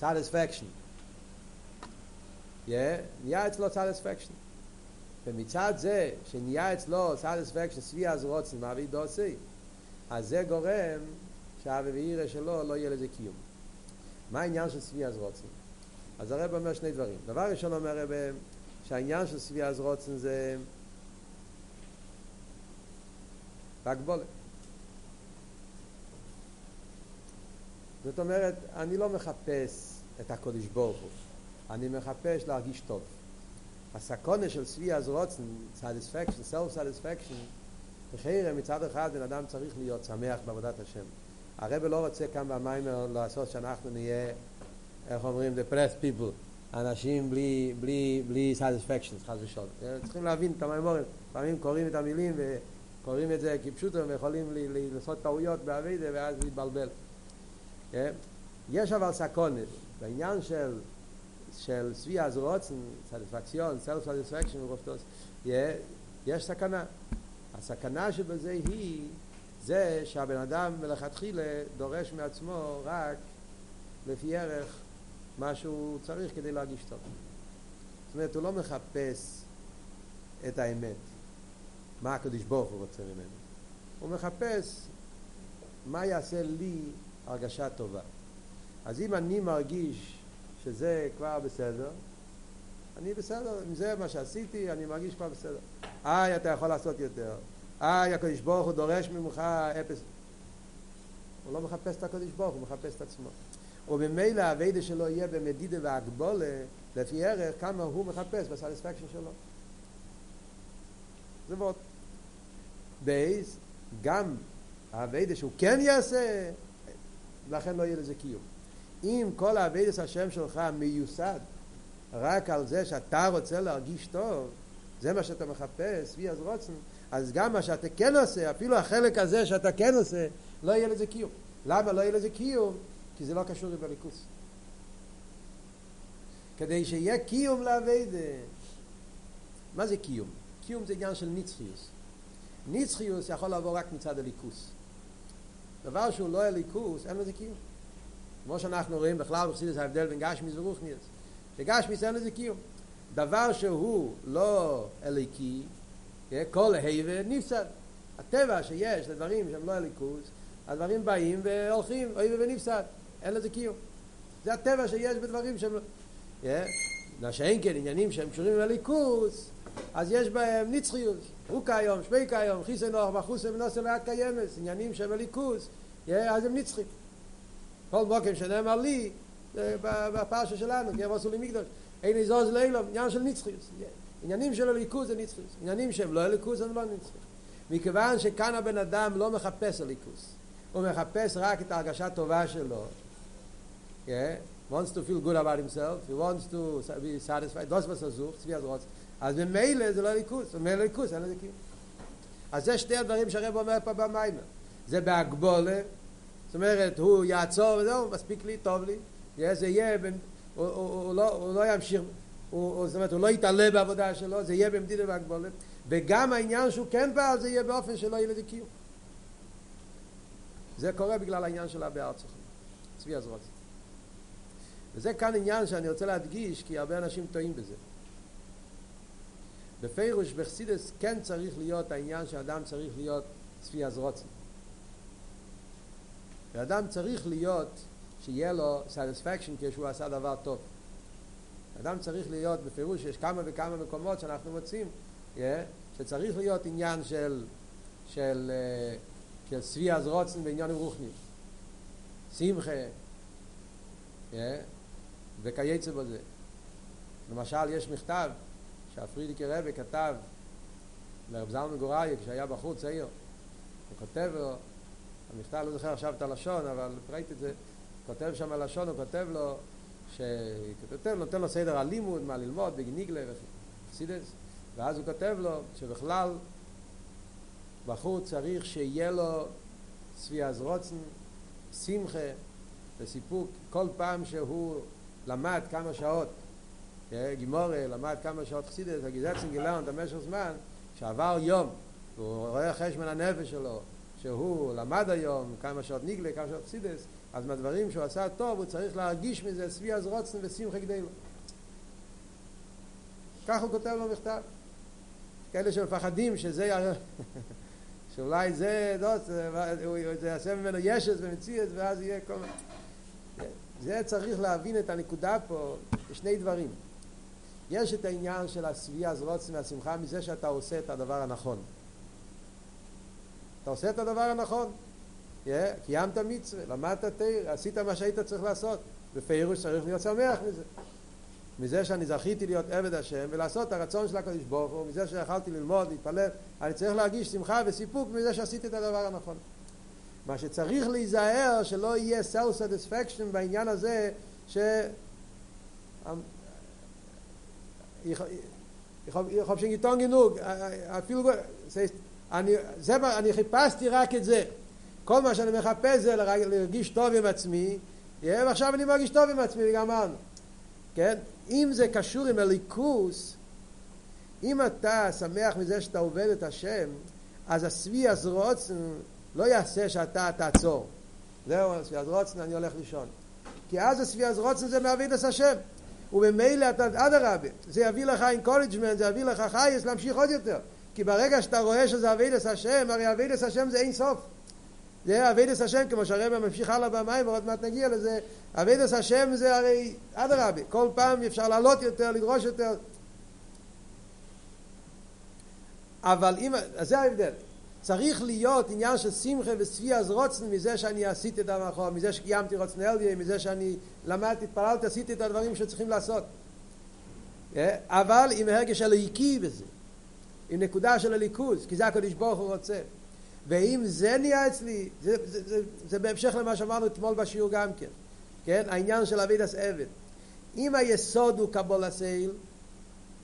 satisfaction. נהיה אצלו satisfaction. ומצד זה שנהיה אצלו satisfaction שביעת רצון מעבודתו, אז זה גורם שהאבי ואירה שלו לא יהיה לזה קיום. מה העניין של סבי אז רוצן? אז הרב אומר שני דברים. דבר ראשון אומר הרב שהעניין של סבי אז רוצן זה בהגבולת. זאת אומרת, אני לא מחפש את הקודש ברוך הוא. אני מחפש להרגיש טוב. הסקונה של צבי אז רוצן, satisfaction, self satisfaction, לכאורה מצד אחד בן אדם צריך להיות שמח בעבודת השם. הרב לא רוצה כאן במאמר לעשות שאנחנו נהיה, איך אומרים, depressed people, אנשים בלי, בלי, בלי satisfaction, חס ושלום. צריכים להבין את המאמרים, לפעמים קוראים את המילים וקוראים את זה כפשוטו ויכולים לעשות טעויות בעבודה ואז להתבלבל. יש אבל סכנה, בעניין של של שביעת רצון, satisfaction, self satisfaction ורופטוס, יש סכנה. הסכנה שבזה היא זה שהבן אדם מלכתחילה דורש מעצמו רק לפי ערך מה שהוא צריך כדי להרגיש טוב. זאת אומרת, הוא לא מחפש את האמת, מה הקדוש ברוך הוא רוצה ממנו. הוא מחפש מה יעשה לי הרגשה טובה. אז אם אני מרגיש שזה כבר בסדר, אני בסדר, אם זה מה שעשיתי, אני מרגיש כבר בסדר. איי, אתה יכול לעשות יותר. איי, הקדוש ברוך הוא דורש ממך אפס. הוא לא מחפש את הקדוש ברוך הוא, מחפש את עצמו. וממילא העבודה שלו יהיה במדידה והגבלה, לפי ערך, כמה הוא מחפש ב satisfaction שלו. זה מאוד. בייס, גם העבודה שהוא כן יעשה, לכן לא יהיה לזה קיום. אם כל העבודת השם שלך מיוסד רק על זה שאתה רוצה להרגיש טוב, זה מה שאתה מחפש, וי אז רוצן, אז גם מה שאתה כן עושה, אפילו החלק הזה שאתה כן עושה, לא יהיה לזה קיום. למה לא יהיה לזה קיום? כי זה לא קשור עם הליכוס. כדי שיהיה קיום לעבודה. מה זה קיום? קיום זה עניין של ניצחיוס. ניצחיוס יכול לבוא רק מצד הליכוס. דבר שהוא לא הליכוס, אין לזה קיום. כמו שאנחנו רואים בכלל בחסידס ההבדל בין גשמיס ורוחניאס שגשמיס אין לזה קיום. דבר שהוא לא אליקי כל היבה נפסד הטבע שיש לדברים שהם לא אליקוס הדברים באים והולכים היבה ונפסד אין לזה קיום. זה הטבע שיש בדברים שהם לא שאין כן עניינים שהם קשורים לליכוס אז יש בהם נצחיות. הוא כיום, שמי כיום, חיסי נוח וחוסי ונוסי ליד קיימס עניינים שהם הליכוס אז הם נצחים כל מוקם שנאמר לי בפרשה שלנו, כי הם עשו לי מקדוש אין איזוז לאילום, עניין של נצחיות עניינים של הליכוז זה נצחיות עניינים שהם לא הליכוז הם לא נצחיות מכיוון שכאן הבן אדם לא מחפש הליכוז הוא מחפש רק את ההרגשה הטובה שלו yeah, wants to feel good about himself, he wants to be satisfied, das was er sucht, צבי אז רוצה. אז במילא זה לא ליכוס, במילא ליכוס, אין לזה קיום. אז זה שתי הדברים שהרב אומר פה במיימר. זה בהגבולה, אומרת, הוא יעצור וזהו, מספיק לי, טוב לי, זה יהיה, הוא, לא, ימשיך, זאת אומרת, הוא לא יתעלה בעבודה שלו, זה יהיה במדינה והגבולה, וגם העניין שהוא כן פעל, זה יהיה באופן שלא יהיה לזה קיום. זה קורה בגלל העניין של הבארץ צבי אז רוצה. וזה כאן עניין שאני רוצה להדגיש, כי הרבה אנשים טועים בזה. בפירוש בחסידס כן צריך להיות העניין שאדם צריך להיות צפי אז ואדם צריך להיות, שיהיה לו satisfaction כשהוא עשה דבר טוב. אדם צריך להיות, בפירוש יש כמה וכמה מקומות שאנחנו מוצאים, yeah, שצריך להיות עניין של, של, uh, של צבי אז רוצן בעניינים רוחניים. שמחה, yeah, וכייצא בזה. למשל, יש מכתב שהפרידיקי רבי כתב לרב זלמן גוראי כשהיה בחור צעיר. הוא כותב לו, המכתב לא זוכר עכשיו את הלשון, אבל ראיתי את זה, כותב שם הלשון, הוא כותב לו, שכותב, נותן לו סדר הלימוד, מה ללמוד, בגניגלה וסידס, ואז הוא כותב לו שבכלל בחור צריך שיהיה לו צבי אז רוצן, שמחה וסיפוק. כל פעם שהוא למד כמה שעות גימורה, למד כמה שעות חסידס, הגיזצן גילאון, במשך זמן, שעבר יום, והוא רואה חשבון הנפש שלו, שהוא למד היום כמה שעות ניגלה, כמה שעות חסידס, אז מהדברים שהוא עשה טוב, הוא צריך להרגיש מזה סבי אז רוצן ושמחה גדלו. כך הוא כותב לו מכתב. כאלה שמפחדים שזה, שאולי זה, לא, זה יעשה ממנו ישס ומציאות, ואז יהיה כל... זה צריך להבין את הנקודה פה בשני דברים. יש את העניין של השביעה הזרוצים והשמחה מזה שאתה עושה את הדבר הנכון. אתה עושה את הדבר הנכון. Yeah, קיימת מצווה, למדת תיר, עשית מה שהיית צריך לעשות. בפירוש צריך להיות שמח מזה. מזה שאני זכיתי להיות עבד השם ולעשות את הרצון של הקדוש ברוך הוא, מזה שיכלתי ללמוד, להתפלל, אני צריך להרגיש שמחה וסיפוק מזה שעשיתי את הדבר הנכון. מה שצריך להיזהר שלא יהיה self satisfaction בעניין הזה ש... schon getan genug אפילו אני זה אני חיפשתי רק את זה. כל מה שאני מחפש זה להרגיש טוב עם עצמי ועכשיו אני מרגיש טוב עם עצמי וגמרנו כן? אם זה קשור עם הליכוס אם אתה שמח מזה שאתה עובד את השם אז הסבי אז רוצן לא יעשה שאתה תעצור. זהו הסבי אז רוצן אני הולך לישון. כי אז הסבי אז רוצן זה מעביד את השם. ובמילא אתה, אדרבה, זה יביא לך אינקורג'מנט, זה יביא לך חייס להמשיך עוד יותר. כי ברגע שאתה רואה שזה אבידס השם, הרי אבידס השם זה אין סוף. זה אבידס השם, כמו שהרבא ממשיך הלאה במים, ועוד מעט נגיע לזה, אבידס השם זה הרי, אדרבה, כל פעם אפשר לעלות יותר, לדרוש יותר. אבל אם, אז זה ההבדל. צריך להיות עניין של שמחה ושפי אז רוצן מזה שאני עשיתי את המחור, מזה שקיימתי רוצן אליה, מזה שאני למדתי, התפללתי, עשיתי את הדברים שצריכים לעשות. אבל עם הרגש הליקי בזה, עם נקודה של הליכוז, כי זה הקדוש ברוך הוא רוצה. ואם זה נהיה אצלי, זה, זה, זה, זה בהמשך למה שאמרנו אתמול בשיעור גם כן, כן? העניין של אבידס עבד. אם היסוד הוא קבול הסייל,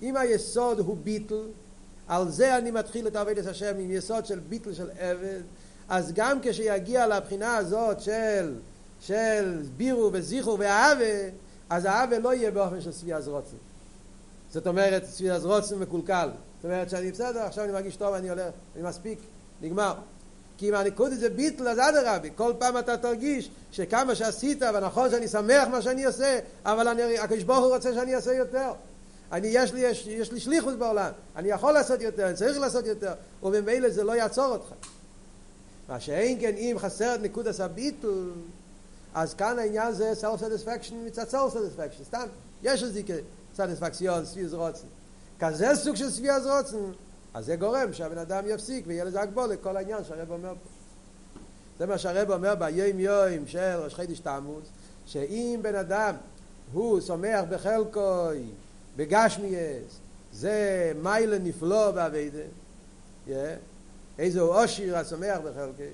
אם היסוד הוא ביטל, על זה אני מתחיל את עבודת השם עם יסוד של ביטל של עבד אז גם כשיגיע לבחינה הזאת של של בירו וזיכרו ואהבה אז האהבה לא יהיה באופן של סבי הזרוצן זאת אומרת סבי הזרוצן מקולקל זאת אומרת שאני בסדר עכשיו אני מרגיש טוב אני הולך אני מספיק נגמר כי אם הנקוד זה ביטל אז עד הרבי כל פעם אתה תרגיש שכמה שעשית ונכון שאני שמח מה שאני עושה אבל הקדוש ברוך הוא רוצה שאני אעשה יותר אני, יש, לי, יש, יש לי שליחות בעולם, אני יכול לעשות יותר, אני צריך לעשות יותר, וממילא זה לא יעצור אותך. מה שאין כן אם חסר את נקודת הביטול, אז כאן העניין זה self satisfaction מצד self satisfaction, סתם, יש איזה סטיספקציון, סביב רוצן. כזה סוג של סביב רוצן, אז זה גורם שהבן אדם יפסיק ויהיה לזה הגבול לכל העניין שהרב אומר פה. זה מה שהרב אומר ביום יום של ראש חידש תמוז, שאם בן אדם הוא שמח בחלקוי בגשמיאס זה מיילה נפלא בעבידה איזה אושיר השמח בחלקי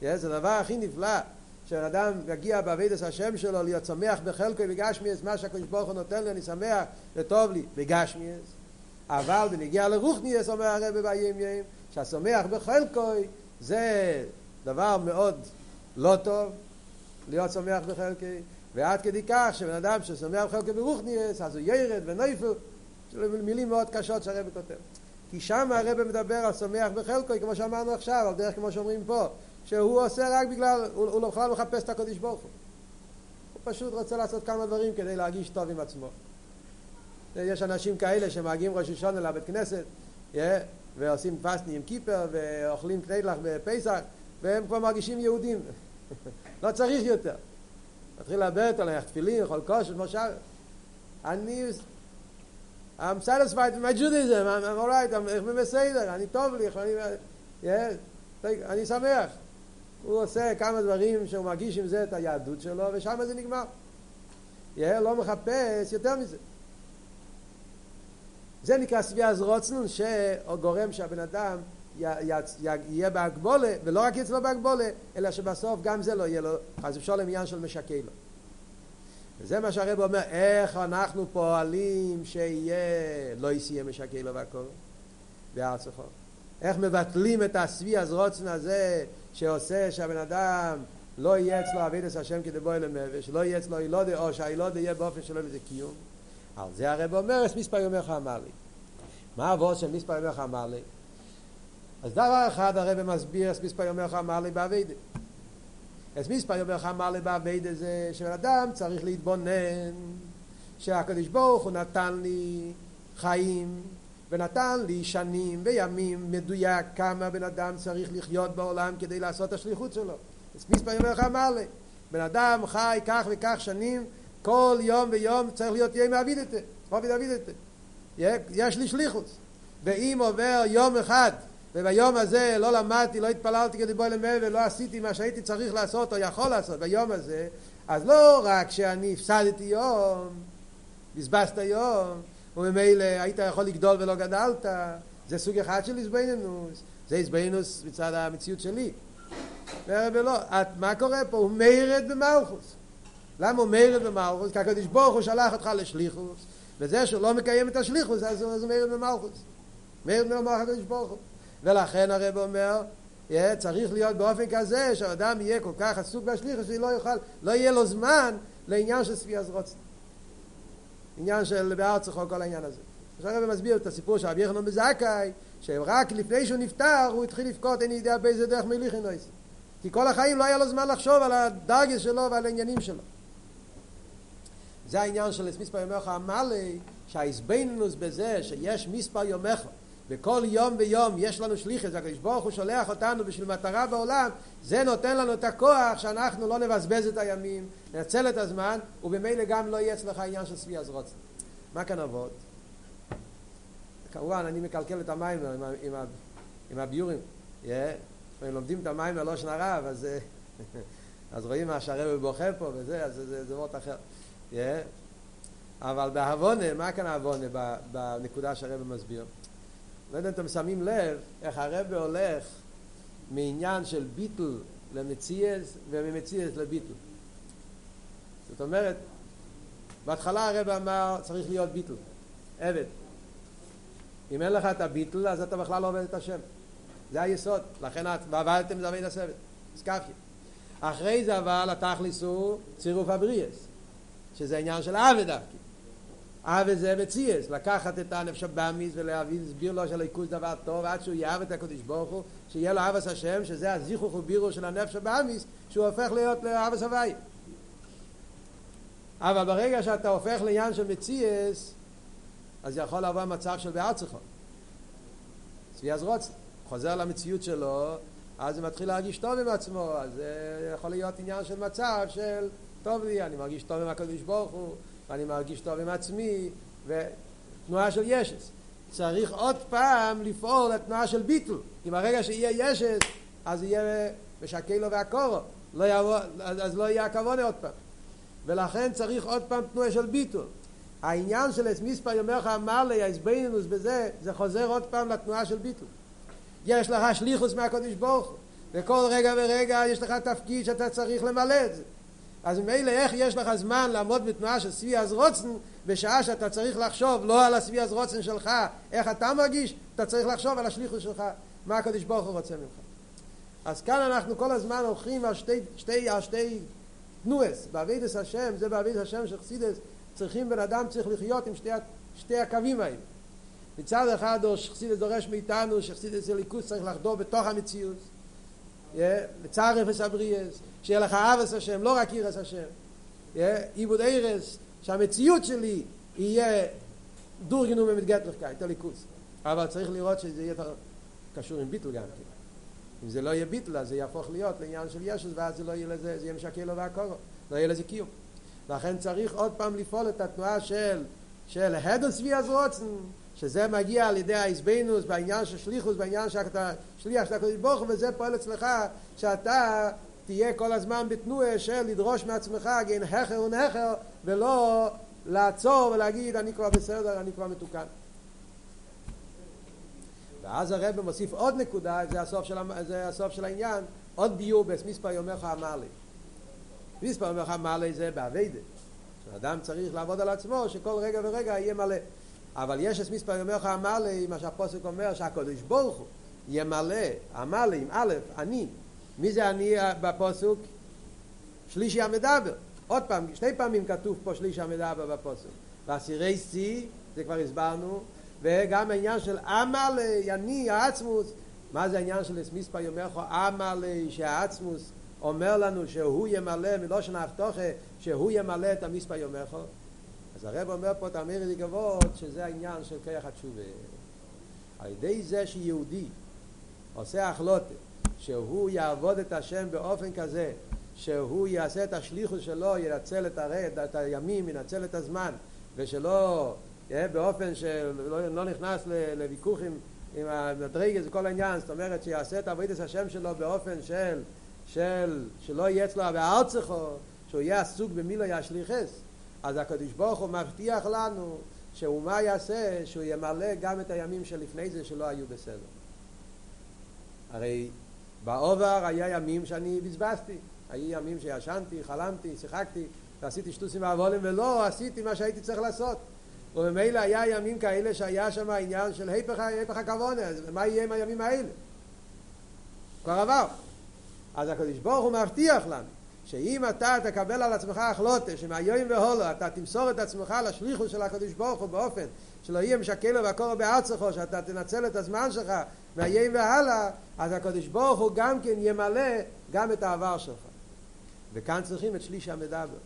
זה הדבר הכי נפלא שבן אדם יגיע בעבידת השם שלו להיות שמח בחלקו בגשמיאס, מה שהקדוש ברוך הוא נותן לי, אני שמח וטוב לי בגשמיאס. אבל בנגיע לרוחניאס, אומר הרב בימים ימים, שהשמח בחלקו זה דבר מאוד לא טוב, להיות שמח בחלקו, ועד כדי כך שבן אדם ששמח בחלקו ברוחניאס, אז הוא ירד ונויפל, מילים מאוד קשות שהרב כותב. כי שם הרב מדבר על שמח בחלקו, כמו שאמרנו עכשיו, על דרך כמו שאומרים פה, שהוא עושה רק בגלל, הוא, הוא בכלל מחפש את הקודש ברוך הוא. הוא פשוט רוצה לעשות כמה דברים כדי להרגיש טוב עם עצמו. יש אנשים כאלה שמגיעים ראש השונה לבית כנסת, yeah, ועושים פסטי עם קיפר, ואוכלים קניידלח בפסח, והם כבר מרגישים יהודים. לא צריך יותר. מתחיל לדבר איתו, להניח תפילין, לאכול כושר, כמו שאר. אני... I'm satisfied with my Judaism, I'm, I'm all right, I'm בסדר, אני טוב לי, אני, yeah, אני שמח. הוא עושה כמה דברים שהוא מרגיש עם זה את היהדות שלו, ושם זה נגמר. יהיה לא מחפש יותר מזה. זה נקרא סביאז רוצנון שגורם שהבן אדם יהיה בהגבולה, ולא רק אצלו בהגבולה, אלא שבסוף גם זה לא יהיה לו, אז אפשר לעניין של משקה לו. וזה מה שהרב אומר, איך אנחנו פועלים שיהיה לא יסיים משקה לו והכל, בארץ החור. איך מבטלים את הסביאז רוצנון הזה שעושה שהבן אדם לא יהיה אצלו אבידס השם כדבוי למבש, שלא יהיה אצלו ילודה, או שהילודה יהיה באופן שלא לזה קיום. על זה הרב אומר, אס מספר יומך אמר לי. מה עבור של מספר יומך אמר לי? אז דבר אחד הרב מסביר, אס מספר יומך אמר לי באבידה. אס מספר יומך אמר לי באבידה זה שבן אדם צריך להתבונן שהקדוש ברוך הוא נתן לי חיים ונתן לי שנים וימים מדויק כמה בן אדם צריך לחיות בעולם כדי לעשות את השליחות שלו. מספר יום לך אמר לי, בן אדם חי כך וכך שנים, כל יום ויום צריך להיות יהיה מעבידתה, עובד עבידתה. יש לי שליחות. ואם עובר יום אחד, וביום הזה לא למדתי, לא התפללתי כדי בוא למעבר, ולא עשיתי מה שהייתי צריך לעשות או יכול לעשות ביום הזה, אז לא רק שאני הפסדתי יום, בזבזת יום, וממילא היית יכול לגדול ולא גדלת, זה סוג אחד של איזבנינוס, זה איזבנינוס מצד המציאות שלי. ולא, את, מה קורה פה? הוא מיירד במלכוס. למה הוא מיירד במלכוס? כי הקדוש ברוך הוא שלח אותך לשליחוס, וזה שהוא לא מקיים את השליחוס, אז הוא מיירד במלכוס. מיירד במלכוס הקדוש ברוך הוא. ולכן הרב אומר, yeah, צריך להיות באופן כזה שהאדם יהיה כל כך עסוק בשליחוס, שלא יוכל, לא יהיה לו זמן לעניין של ספיאס רוצן. עניין של בארץ או כל העניין הזה. עכשיו הרב מסביר את הסיפור של רבי יחנון בזכאי, שרק לפני שהוא נפטר הוא התחיל לבכות, אין idea באיזה דרך מליכין לא כי כל החיים לא היה לו זמן לחשוב על הדרגס שלו ועל העניינים שלו. זה העניין של מספר יומך המלא, שהאיזבנינוס בזה שיש מספר יומך, וכל יום ויום יש לנו שליחס, הקדוש ברוך הוא שולח אותנו בשביל מטרה בעולם, זה נותן לנו את הכוח שאנחנו לא נבזבז את הימים, ננצל את הזמן, ובמילא גם לא יהיה אצלך עניין של שביע זרוץ. מה כאן עבוד? כמובן, אני מקלקל את המים עם, עם, עם הביורים. Yeah. לומדים את המים ללושן הרב, אז, אז רואים מה שהרב בוכה פה וזה, אז זה, וורט אחר. אבל בהבונה, מה כאן ההבונה בנקודה שהרב מסביר? לא יודע אם אתם שמים לב איך הרב הולך מעניין של ביטל למציאס וממציאס לביטל. זאת אומרת, בהתחלה הרב אמר צריך להיות ביטל, עבד. אם אין לך את הביטל אז אתה בכלל לא עובד את השם. זה היסוד, לכן ועבדתם זה עבד הסבת, סקפיה. אחרי זה אבל התכלס הוא צירוף הבריאס, שזה עניין של עבד דווקא. עבד זה מציאס, לקחת את הנפש הבאמיס ולהביא, להסביר לו שהליכוז דבר טוב עד שהוא יאהב את הקדוש ברוך הוא, שיהיה לו אבס השם, שזה הזיכוך ובירו של הנפש הבאמיס, שהוא הופך להיות לאבס הוואי. אבל ברגע שאתה הופך לעניין של מציאס, אז יכול לבוא מצב של בארצכו. צבי אז רוצה. חוזר למציאות שלו, אז הוא מתחיל להרגיש טוב עם עצמו, אז זה יכול להיות עניין של מצב של טוב לי, אני מרגיש טוב עם הקדוש ברוך הוא, ואני מרגיש טוב עם עצמי, ותנועה של ישס. צריך עוד פעם לפעול לתנועה של ביטול, כי ברגע שיהיה ישס, אז יהיה משקה לו והקורו, לא יבוא, אז לא יהיה הכבוד עוד פעם. ולכן צריך עוד פעם תנועה של ביטול. העניין של מספר יומך אמר לי, ההסבינינוס בזה, זה חוזר עוד פעם לתנועה של ביטול. יש לך שליחוס מהקדוש ברוך הוא. וכל רגע ורגע יש לך תפקיד שאתה צריך למלא את זה. אז ממילא איך יש לך זמן לעמוד בתנועה של שביע אז רוצן בשעה שאתה צריך לחשוב לא על השביע אז רוצן שלך, איך אתה מרגיש, אתה צריך לחשוב על השליחות שלך, מה הקדוש ברוך הוא רוצה ממך. אז כאן אנחנו כל הזמן הולכים על שתי, שתי, על שתי תנועס, בעבידת השם, זה בעבידת השם של חסידס, צריכים בן אדם צריך לחיות עם שתי, שתי הקווים האלה. מצד אחד חסידס דורש מאיתנו שחסידס הליכוס צריך לחדור בתוך המציאות לצער אפס הבריאס, שיהיה לך אבס השם, לא רק אירס השם. עיבוד אירס, שהמציאות שלי יהיה דורגנו במתגטלכקייט, הליכוס. אבל צריך לראות שזה יהיה קשור עם ביטל גם כן. אם זה לא יהיה ביטל, אז זה יהפוך להיות לעניין של ישוס, ואז זה לא יהיה לזה, זה יהיה משקר לו והקורו, לא יהיה לזה קיום. לכן צריך עוד פעם לפעול את התנועה של, של הדל סבי אז רוצן, שזה מגיע על ידי האיזבנוס בעניין של שליחוס, בעניין שאתה שליח של הקדוש ברוך הוא, וזה פועל אצלך שאתה תהיה כל הזמן בתנועה של לדרוש מעצמך גן הכר ונחר, ולא לעצור ולהגיד אני כבר בסדר, אני כבר מתוקן. ואז הרב מוסיף עוד נקודה, זה הסוף של, זה הסוף של העניין, עוד ביור בסמיספר יומך אמר לי. מספר יומך אמר לי זה באביידה. שאדם צריך לעבוד על עצמו, שכל רגע ורגע יהיה מלא. אבל יש את מספר יומך אמר לי, מה שהפוסק אומר, שהקדוש ברוך הוא ימלא, אמר לי עם א', אני. מי זה אני בפוסוק? שלישי המדבר. עוד פעם, שתי פעמים כתוב פה שלישי המדבר בפוסוק. ואסירי שיא, זה כבר הסברנו, וגם העניין של עמל יני העצמוס מה זה העניין של מספר יומך עמל שהעצמוס אומר לנו שהוא ימלא מלושן ההבטוחה שהוא ימלא את המספר יומך אז הרב אומר פה תאמר לי גבות שזה העניין של כיח התשובה. על ידי זה שיהודי עושה החלוטה שהוא יעבוד את השם באופן כזה שהוא יעשה את השליחות שלו, ינצל את, הרד, את הימים, ינצל את הזמן ושלא באופן שלא לא נכנס לוויכוחים עם המדרגת וכל העניין, זאת אומרת שיעשה את עבודת השם שלו באופן של, של שלא יהיה אצלו בארצךו, שהוא יהיה עסוק במילו ישליחס, אז הקדוש ברוך הוא מבטיח לנו שהוא מה יעשה, שהוא ימלא גם את הימים שלפני זה שלא היו בסדר. הרי בעובר היה ימים שאני בזבזתי, היו ימים שישנתי, חלמתי, שיחקתי, ועשיתי שטוסים ועבולים ולא עשיתי מה שהייתי צריך לעשות. וממילא היה ימים כאלה שהיה שם העניין של היפך הכוונה, מה יהיה עם הימים האלה? כבר עבר. אז הקדוש ברוך הוא מבטיח לנו שאם אתה תקבל על עצמך החלוטה שמהיום והולו אתה תמסור את עצמך לשליחוס של הקדוש ברוך הוא באופן שלא יהיה משקר לו והקורו בארצךו שאתה תנצל את הזמן שלך מהיום והלאה אז הקדוש ברוך הוא גם כן ימלא גם את העבר שלך וכאן צריכים את שליש המדבר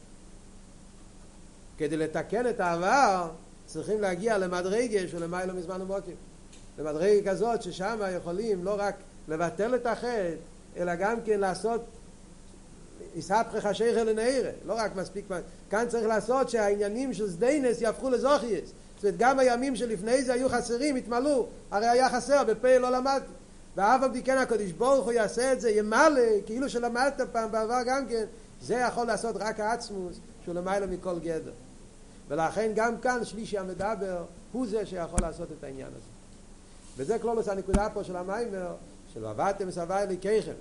כדי לתקן את העבר צריכים להגיע למדרגה של למיילו מזמן ומוקים. למדרגה כזאת ששם יכולים לא רק לבטל את החטא, אלא גם כן לעשות יסהפכך השייכל לנעירה, לא רק מספיק, כאן צריך לעשות שהעניינים של סדיינס יהפכו לזוכייס. זאת אומרת, גם הימים שלפני זה היו חסרים, התמלאו, הרי היה חסר, בפה לא למדתי. ואף על כן הקדוש ברוך הוא יעשה את זה, ימלא, כאילו שלמדת פעם בעבר גם כן, זה יכול לעשות רק העצמוס, שהוא למעלה מכל גדר. ולכן גם כאן שלישי המדבר הוא זה שיכול לעשות את העניין הזה. וזה כלולוס הנקודה פה של המיימר, של עבדתם סבי לקייכם.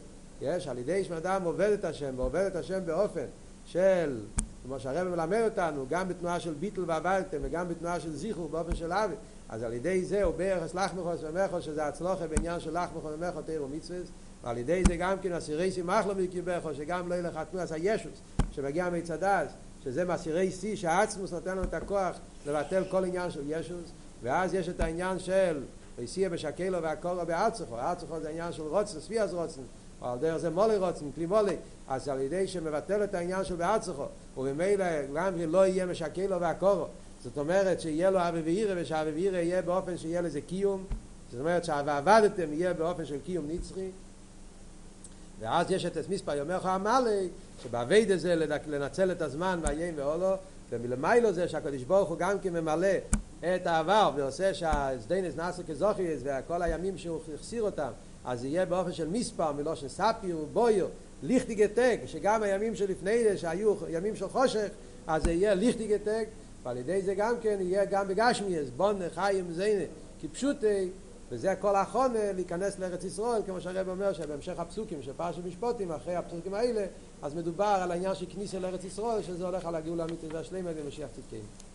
יש, על ידי שאדם עובד את השם, ועובד את השם באופן של, כמו שהרב מלמד אותנו, גם בתנועה של ביטל ועבדתם, וגם בתנועה של זיכור, באופן של אבי, אז על ידי זה הוא בערך אסלח מחוס ומחוס, שזה הצלוחה בעניין של לך מחוס ומחוס, תירו מצווס, ועל ידי זה גם כן הסירי סימח לו מקיבחו, שגם לא ילך התנועה הישוס, שמגיע מצדד, שזה מסירי שיא שהעצמוס נותן לנו את הכוח לבטל כל עניין של ישוס. ואז יש את העניין של ויסיע בשקלו והקורו בארצכו ארצכו זה עניין של רוצן, ספיאס רוצן על דרך זה מולי רוצן, כלי מולי אז על ידי שמבטל את העניין של בארצכו ובמילא גם אם לא יהיה משקלו והקורו זאת אומרת שיהיה לו אבי ואירה ושאבי ואירה יהיה באופן שיהיה לזה קיום זאת אומרת שהעבדתם יהיה באופן של קיום נצחי ואז יש את מספר יומך המלא שבאביידה זה לנצל את הזמן והיים ואולו ומלמיילו זה שהקדוש ברוך הוא גם כן ממלא את העבר ועושה שהסדיינס נעשה כזוכיס וכל הימים שהוא החסיר אותם אז יהיה באופן של מספר מלושן ספיר ובויר ליכטיגטק שגם הימים שלפני זה שהיו ימים של חושך אז זה יהיה ליכטיגטק ועל ידי זה גם כן יהיה גם בגשמיאס בון חיים זיינה כי פשוט וזה כל החונה להיכנס לארץ ישראל, כמו שהרב אומר שבהמשך הפסוקים של פרשת משפוטים, אחרי הפסוקים האלה, אז מדובר על העניין של כניסה לארץ ישראל, שזה הולך על הגאולה האמיתית והשלמה במשיח צדקנו.